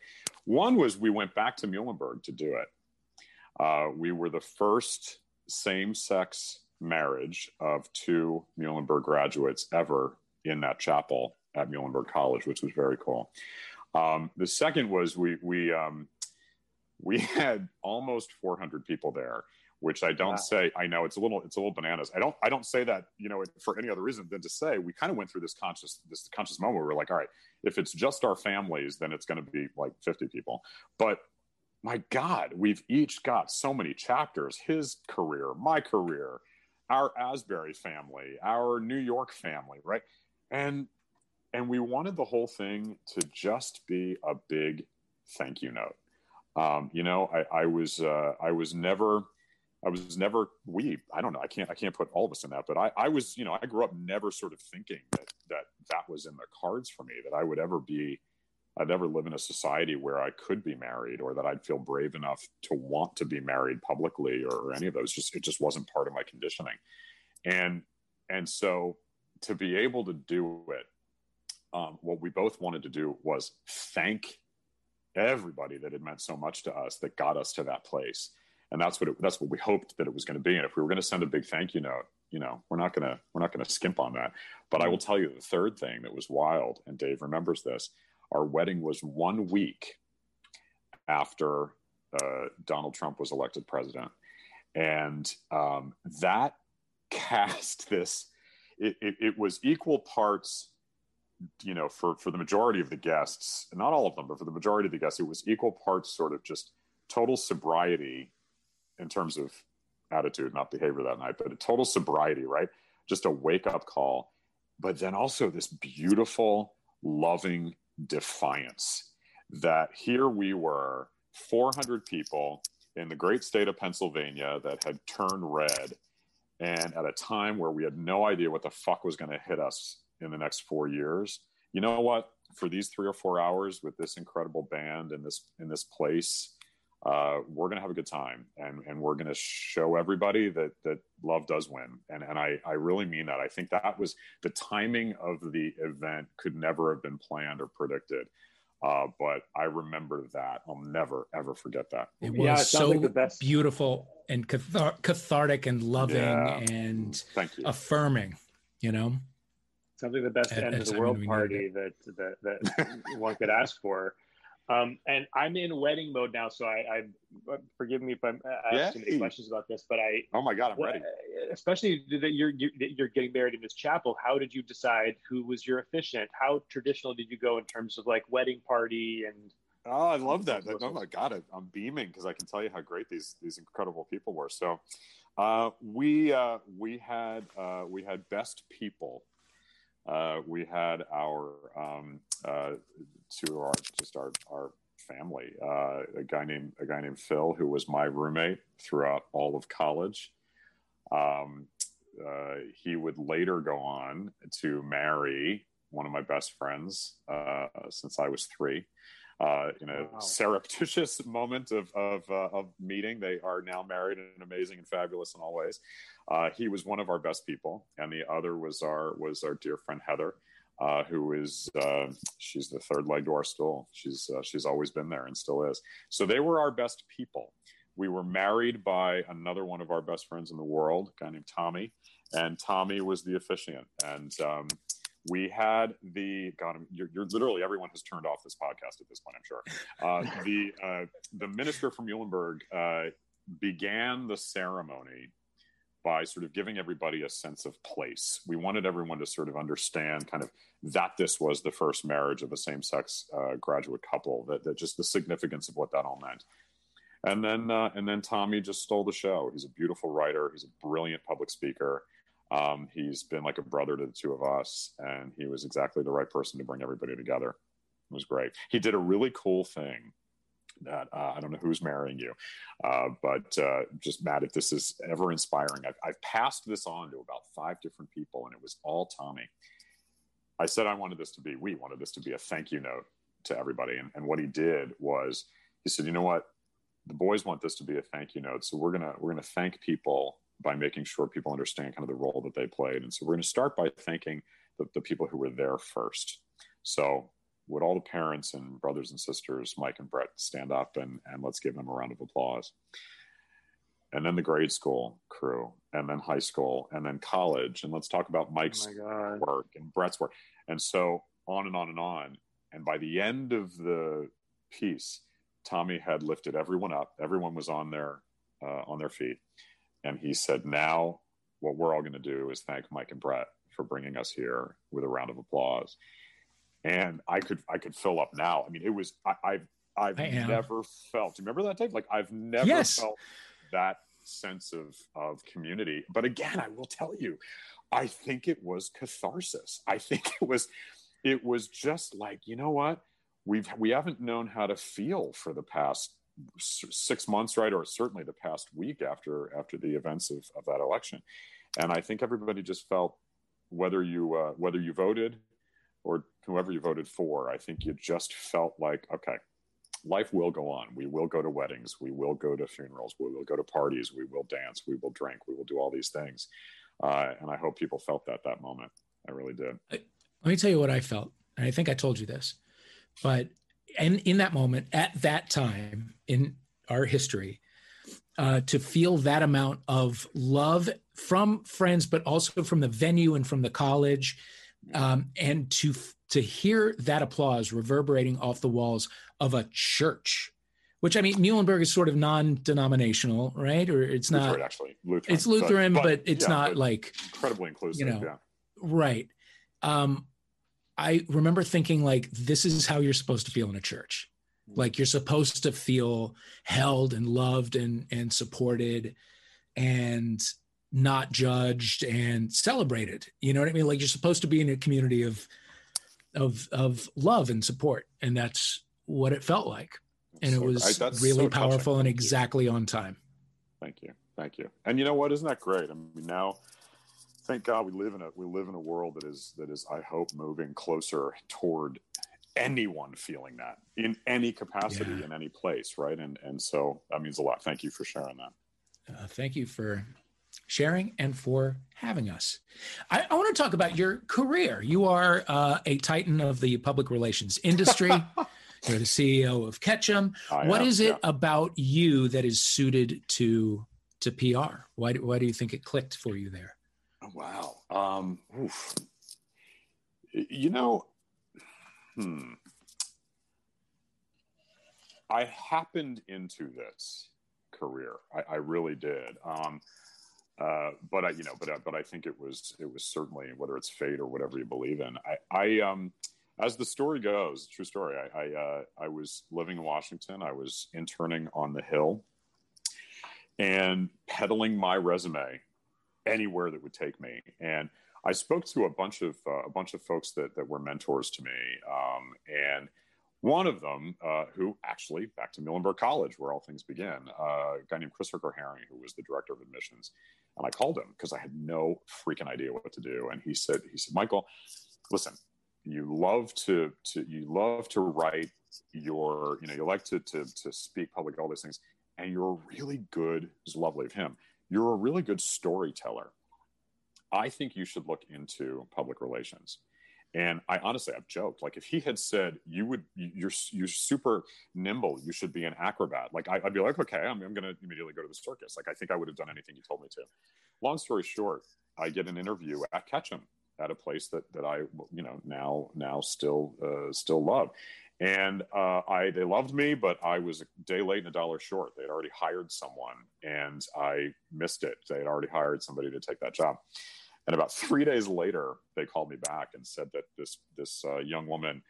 One was we went back to Muhlenberg to do it uh, we were the first same sex marriage of two Muhlenberg graduates ever in that chapel at Muhlenberg College, which was very cool. Um, the second was we we um, we had almost 400 people there. which I don't Wow. say. I know it's a little it's a little bananas. I don't I don't say that you know for any other reason than to say we kind of went through this conscious this conscious moment where we're like, all right, if it's just our families, then it's going to be like fifty people. But my God, we've each got so many chapters. His career, my career, our Asbury family, our New York family, right? And and we wanted the whole thing to just be a big thank you note. Um, you know, I, I was uh, I was never I was never we I don't know I can't I can't put all of us in that, but I, I was you know I grew up never sort of thinking that that that was in the cards for me that I would ever be I'd ever live in a society where I could be married or that I'd feel brave enough to want to be married publicly or, any of those. Just it just wasn't part of my conditioning. And and so to be able to do it, um, what we both wanted to do was thank everybody that had meant so much to us that got us to that place. And that's what it, that's what we hoped that it was going to be. And if we were going to send a big thank you note, you know, we're not to we're not going to skimp on that. But I will tell you the third thing that was wild, and Dave remembers this. Our wedding was one week after uh, Donald Trump was elected president, and um, that cast this. It, it, it was equal parts you know, for for the majority of the guests, not all of them, but for the majority of the guests, it was equal parts sort of just total sobriety in terms of attitude, not behavior that night, but a total sobriety, right? Just a wake up call, but then also this beautiful, loving defiance that here we were, 400 people in the great state of Pennsylvania that had turned red, and at a time where we had no idea what the fuck was going to hit us in the next four years. You know what? For these three or four hours with this incredible band in this in this place, uh, we're gonna have a good time, and and we're gonna show everybody that that love does win. And and I I really mean that. I think that was the timing of the event could never have been planned or predicted. Uh, but I remember that. I'll never ever forget that. It Yeah, was it so like the best- beautiful and cathar- cathartic and loving Yeah. and Thank you. affirming. You know, something like the best At- end of the world party that that, that one could ask for. Um, and I'm in wedding mode now, so I, I forgive me if I'm I ask too many questions about this, but I oh my god, I'm ready. especially that you're you- that you're getting married in this chapel. How did you decide who was your officiant? How traditional did you go in terms of like wedding party and Oh, I love that. that oh my god, I'm beaming because I can tell you how great these these incredible people were. So, uh, we uh, we had uh, we had best people. Uh, we had our um, uh, of our just our our family. Uh, a guy named a guy named Phil who was my roommate throughout all of college. Um, uh, he would later go on to marry one of my best friends uh, since I was three uh, in a Wow. surreptitious moment of of, uh, of meeting. They are now married and amazing and fabulous in all ways. Uh, he was one of our best people, and the other was our was our dear friend Heather, uh, who is uh, she's the third leg to our stool. She's uh, she's always been there and still is. So they were our best people. We were married by another one of our best friends in the world, a guy named Tommy, and Tommy was the officiant. And um, we had the God, you're, you're literally everyone has turned off this podcast at this point. I'm sure. Uh, the uh, the minister from Muhlenberg uh, began the ceremony by sort of giving everybody a sense of place. We wanted everyone to sort of understand kind of that this was the first marriage of a same sex uh, graduate couple, that, that just the significance of what that all meant. And then, uh, and then Tommy just stole the show. He's a beautiful writer. He's a brilliant public speaker. Um, he's been like a brother to the two of us, and he was exactly the right person to bring everybody together. It was great. He did a really cool thing that uh, I don't know who's marrying you, uh, but uh, just Matt, if this is ever inspiring, I've, I've passed this on to about five different people, and it was all Tommy. I said I wanted this to be, we wanted this to be a thank you note to everybody, and, and what he did was he said, you know what, the boys want this to be a thank you note, so we're gonna we're gonna thank people by making sure people understand kind of the role that they played, and so we're gonna start by thanking the, the people who were there first. So would all the parents and brothers and sisters, Mike and Brett, stand up and, and let's give them a round of applause. And then the grade school crew, and then high school, and then college. And let's talk about Mike's Oh work and Brett's work. And so on and on and on. And by the end of the piece, Tommy had lifted everyone up. Everyone was on their uh, on their feet, and he said, "Now, what we're all going to do is thank Mike and Brett for bringing us here with a round of applause." And I could I could fill up now. I mean, it was I, I've I've never felt. Do you remember that, Dave? Like I've never yes. felt that sense of of community. But again, I will tell you, I think it was catharsis. I think it was it was just like you know what we've we haven't known how to feel for the past six months, right, or certainly the past week after after the events of, of that election. And I think everybody just felt whether you uh, whether you voted or whoever you voted for, I think you just felt like okay, life will go on. We will go to weddings. We will go to funerals. We will go to parties. We will dance. We will drink. We will do all these things. Uh, and I hope people felt that that moment. I really did. Let me tell you what I felt. And I think I told you this, but and in that moment, at that time in our history, uh, to feel that amount of love from friends, but also from the venue and from the college, um, and to to hear that applause reverberating off the walls of a church which I mean, Muhlenberg is sort of non-denominational, right? Or it's Lutheran, not actually. Lutheran, it's Lutheran, but, but it's yeah, not but like incredibly inclusive. You know, yeah. right. Um, I remember thinking like, this is how you're supposed to feel in a church. Like you're supposed to feel held and loved and and supported, and not judged and celebrated. You know what I mean? Like you're supposed to be in a community of of of love and support, and that's what it felt like and so, it was I, really so powerful and exactly on time. Thank you, thank you. And you know what? Isn't that great? I mean, now, thank God we live in a we live in a world that is that is I hope moving closer toward anyone feeling that in any capacity yeah. in any place, right? And and so that means a lot. Thank you for sharing that. Uh, thank you for sharing and for having us. I, I want to talk about your career. You are uh, a titan of the public relations industry. You're the CEO of Ketchum. I what am, is it yeah. about you that is suited to to PR? Why do, why do you think it clicked for you there? Oh, wow. Um, oof. You know, hmm. I happened into this career. I, I really did. Um, uh, but I, you know, but but I think it was it was certainly whether it's fate or whatever you believe in. I, I um, as the story goes, true story. I I, uh, I, was living in Washington. I was interning on the Hill, and peddling my resume anywhere that would take me. And I spoke to a bunch of uh, a bunch of folks that that were mentors to me, um, and one of them, uh, who actually back to Muhlenberg College, where all things begin, uh, a guy named Chris Hooker Herring, who was the director of admissions, and I called him because I had no freaking idea what to do, and he said, he said, Michael, listen, you love to to you love to write your you know you like to to to speak public all these things and you're really good it's lovely of him you're a really good storyteller. I think you should look into public relations and i honestly i've joked like if he had said you would you're you're super nimble you should be an acrobat like I, would be like okay i'm, I'm going to immediately go to the circus like i think i would have done anything you told me to long story short i get an interview at ketchum at a place that that I you know now now still uh, still love. And uh, I they loved me, but I was a day late and a dollar short. They had already hired someone, and I missed it. They had already hired somebody to take that job. And about three days later, they called me back and said that this this uh, young woman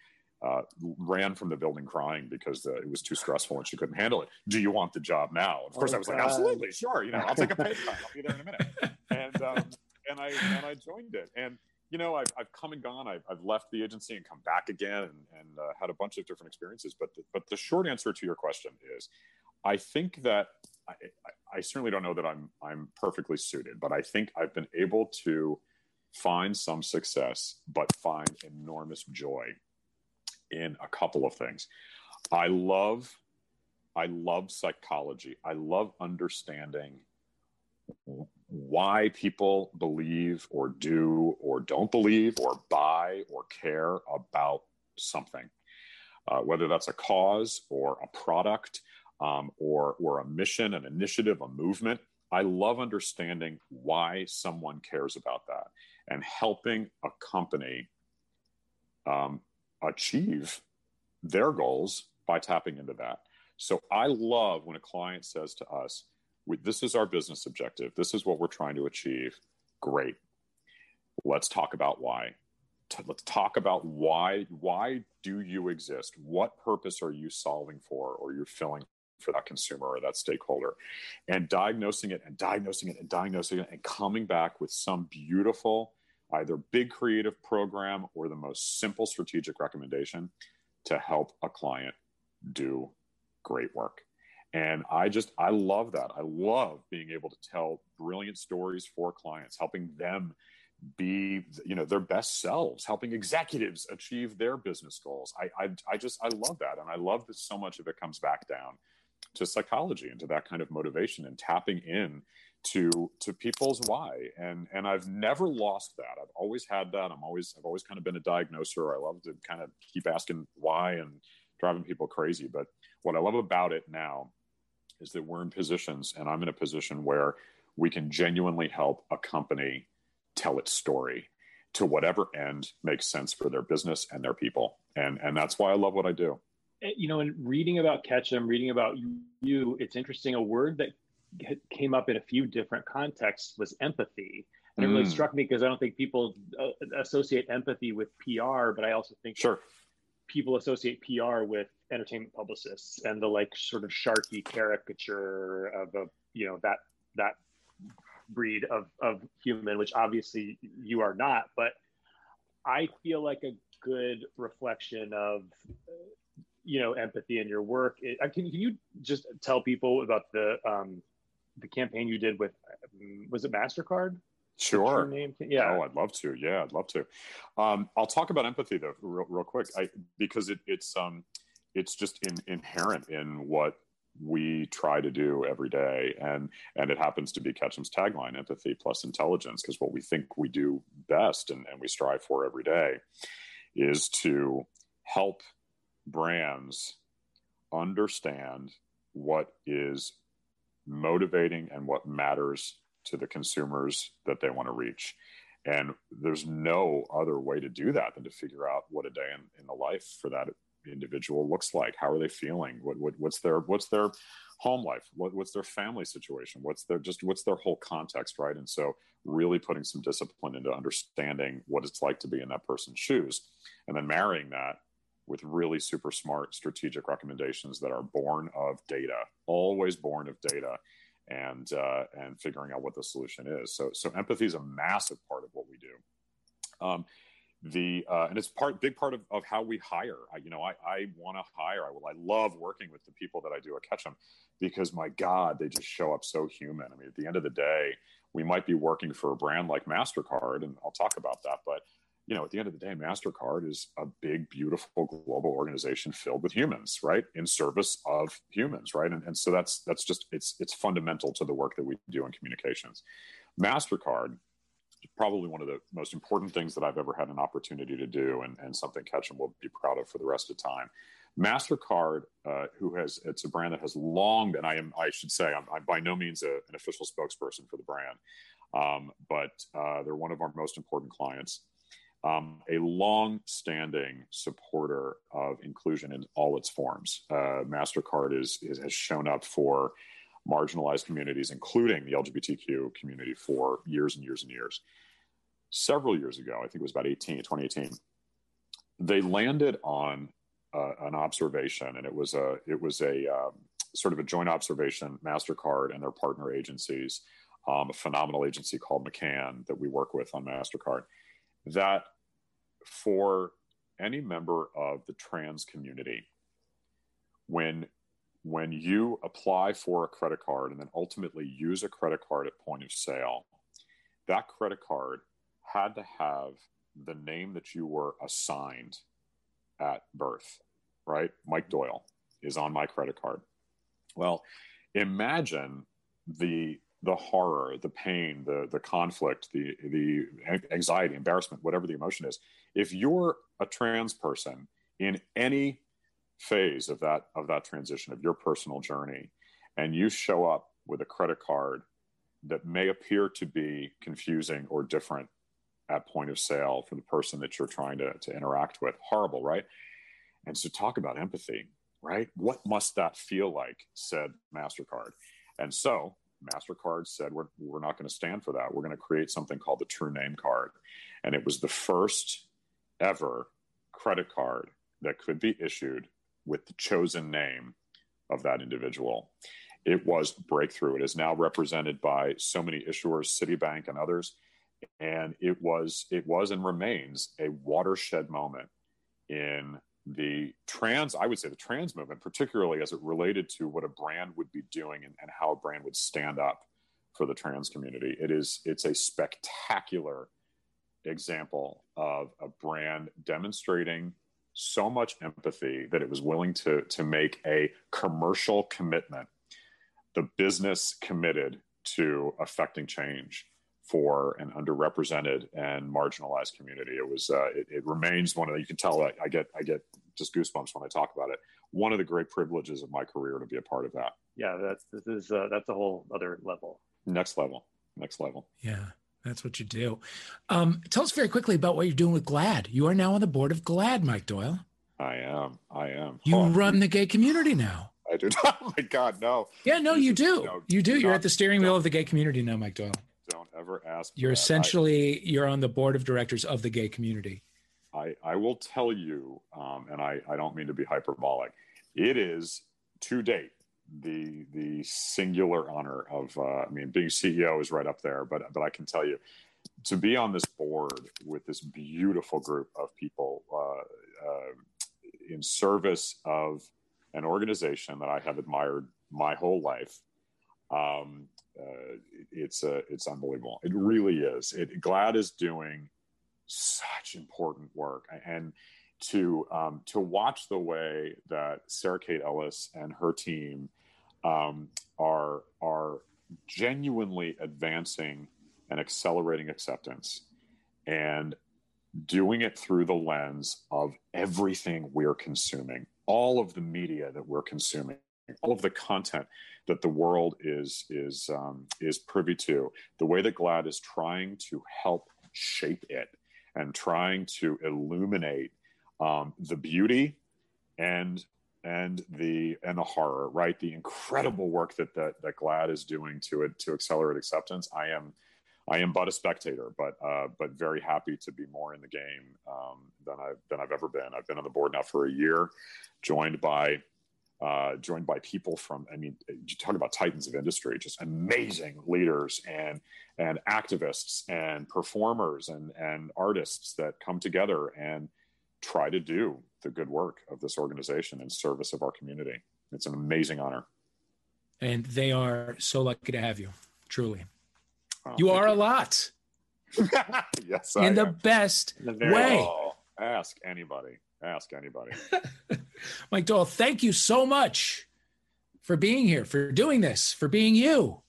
uh, ran from the building crying because uh, it was too stressful and she couldn't handle it. Do you want the job now? Of course, oh, I was God. like, absolutely, sure. You know, I'll take a pay cut. I'll be there in a minute. And um, and I and I joined it. And you know, I've, I've come and gone. I've, I've left the agency and come back again and, and uh, had a bunch of different experiences. But the, but the short answer to your question is, I think that I, I, certainly don't know that I'm I'm perfectly suited, but I think I've been able to find some success, but find enormous joy in a couple of things. I love I love psychology. I love understanding why people believe or do or don't believe or buy or care about something, uh, whether that's a cause or a product um, or, or a mission, an initiative, a movement. I love understanding why someone cares about that and helping a company um, achieve their goals by tapping into that. So I love when a client says to us, this is our business objective. This is what we're trying to achieve. Great. Let's talk about why. Let's talk about why. Why do you exist? What purpose are you solving for, or you're filling for that consumer or that stakeholder, and diagnosing it and diagnosing it and diagnosing it, and coming back with some beautiful, either big creative program or the most simple strategic recommendation to help a client do great work. And I just, I love that. I love being able to tell brilliant stories for clients, helping them be, you know, their best selves, helping executives achieve their business goals. I, I, I just, I love that. And I love that so much of it comes back down to psychology and to that kind of motivation and tapping in to to people's why. And and i've never lost that. I've always had that. I'm always i've always kind of been a diagnoser. I love to kind of keep asking why and driving people crazy. But what i love about it now is that we're in positions, and I'm in a position where we can genuinely help a company tell its story to whatever end makes sense for their business and their people. And and that's why I love what I do. Eh, you know, in reading about Ketchum, reading about you, it's interesting. A word that came up in a few different contexts was empathy. And it really mm. struck me because I don't think people uh, associate empathy with PR, but I also think sure. people associate PR with entertainment publicists and the like sort of sharky caricature of a you know that that breed of of human which obviously you are not but i feel like a good reflection of you know empathy in your work it, can, can you just tell people about the um the campaign you did with was it mastercard Sure. Name? Yeah. Oh, I'd love to. Yeah, I'd love to. Um, I'll talk about empathy though, real, real quick, I, because it, it's um, it's just in, inherent in what we try to do every day and and it happens to be ketchum's tagline empathy plus intelligence because what we think we do best and, and we strive for every day is to help brands understand what is motivating and what matters to the consumers that they want to reach. And there's no other way to do that than to figure out what a day in, in the life for that individual looks like. How are they feeling? What, what what's their what's their home life? What, what's their family situation? What's their just what's their whole context right? And so really putting some discipline into understanding what it's like to be in that person's shoes and then marrying that with really super smart strategic recommendations that are born of data always born of data and uh, and figuring out what the solution is. So so empathy is a massive part of what we do. Um, the uh, and it's part big part of, of how we hire. I, you know i, I want to hire. I, will, I love working with the people that i do at ketchum because my god they just show up so human. I mean at the end of the day we might be working for a brand like mastercard and i'll talk about that but you know at the end of the day mastercard is a big beautiful global organization filled with humans right in service of humans right and, and so that's that's just it's it's fundamental to the work that we do in communications mastercard probably one of the most important things that I've ever had an opportunity to do, and, and something Ketchum will be proud of for the rest of time. Mastercard, uh, who has it's a brand that has long, and I am I should say I'm, I'm by no means a, an official spokesperson for the brand, um, but uh, they're one of our most important clients. Um, a long-standing supporter of inclusion in all its forms. Uh, Mastercard is, is, has shown up for marginalized communities, including the LGBTQ community, for years and years and years. Several years ago, I think it was about 18, 2018, they landed on uh, an observation, and it was a it was a um, sort of a joint observation. Mastercard and their partner agencies, um, a phenomenal agency called McCann that we work with on Mastercard, that for any member of the trans community, when when you apply for a credit card and then ultimately use a credit card at point of sale, that credit card had to have the name that you were assigned at birth, right? Mike Doyle is on my credit card. Well, imagine the the horror, the pain, the the conflict, the the anxiety, embarrassment, whatever the emotion is. If you're a trans person in any phase of that of that transition of your personal journey and you show up with a credit card that may appear to be confusing or different at point of sale for the person that you're trying to, to interact with horrible right? And so talk about empathy right? What must that feel like? Said mastercard. And so Mastercard said we're we're not going to stand for that. We're going to create something called the True Name Card, and it was the first ever credit card that could be issued with the chosen name of that individual. It was breakthrough. It is now represented by so many issuers, Citibank and others, and it was it was and remains a watershed moment in the trans i would say the trans movement particularly as it related to what a brand would be doing and, and how a brand would stand up for the trans community it is it's a spectacular example of a brand demonstrating so much empathy that it was willing to to make a commercial commitment. The business committed to affecting change for an underrepresented and marginalized community. It was uh, it, it, remains one of the, you can tell I, I get I get just goosebumps when I talk about it. One of the great privileges of my career to be a part of that. Yeah, that's this is uh, that's a whole other level. Next level, next level. Yeah. That's what you do. Um, tell us very quickly about what you're doing with GLAAD. You are now on the board of GLAAD, Mike Doyle. I am. I am. You oh, run the gay community now. I do. Oh my God, no. Yeah, no, you do. No, you do. You're at the steering wheel of the gay community now, Mike Doyle don't ever ask. You're essentially I, you're on the board of directors of the gay community. I I will tell you, um, and I I don't mean to be hyperbolic. It is to date the the singular honor of uh, I mean being CEO is right up there, but but I can tell you to be on this board with this beautiful group of people uh, uh, in service of an organization that I have admired my whole life um, uh, it's uh, it's unbelievable. It really is. It, GLAAD is doing such important work, and to um, to watch the way that Sarah Kate Ellis and her team um, are are genuinely advancing and accelerating acceptance, and doing it through the lens of everything we're consuming, all of the media that we're consuming, all of the content that the world is is um, is privy to. The way that GLAAD is trying to help shape it and trying to illuminate um, the beauty and and the and the horror, right? The incredible work that that, that GLAAD is doing to it to accelerate acceptance. I am I am but a spectator, but uh, but very happy to be more in the game um, than I've than I've ever been. I've been on the board now for a year, joined by uh, joined by people from, I mean, you talk about titans of industry, just amazing leaders and and activists and performers and and artists that come together and try to do the good work of this organization in service of our community. It's an amazing honor. And they are so lucky to have you, truly. Oh, you are you. a lot. yes, in I the am. best the way. Oh, ask anybody. Ask anybody. Mike Doyle, thank you so much for being here, for doing this, for being you.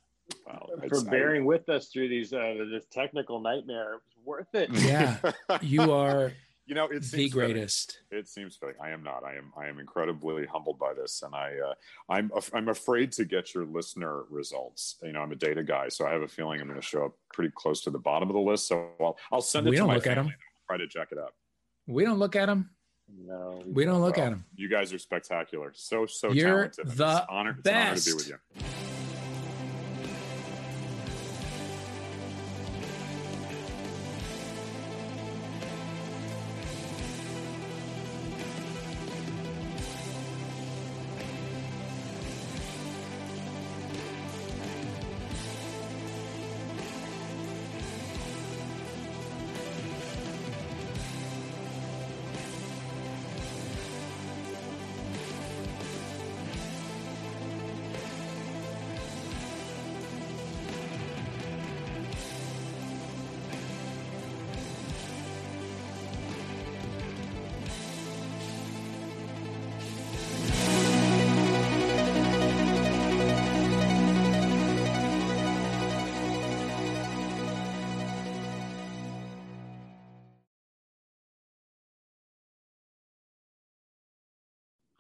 Well, for bearing I, with us through these uh, this technical nightmare. It was worth it. Yeah, you are. You know, it's the greatest. Fitting. It seems fitting. I am not. I am. I am incredibly humbled by this, and I, uh, I'm, I'm afraid to get your listener results. You know, I'm a data guy, so I have a feeling I'm going to show up pretty close to the bottom of the list. So I'll, I'll send it we to my family. Try to check it out. We don't look at them. No, we don't look well, at them. You guys are spectacular. So so You're talented. The honor, best. It's an honor to be with you.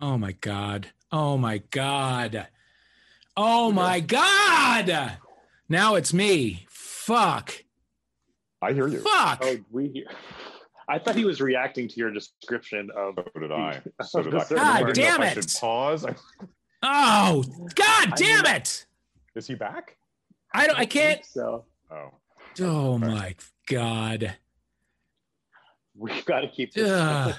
Oh my God. Oh my God. Oh my God. Now it's me. Fuck. I hear you. Fuck. Oh, we hear. I thought he was reacting to your description of. So did I. So did I. God damn it! pause. Oh, God damn it! Is he back? I don't. I can't. So Oh, Oh my god. we've got to keep this. Ugh.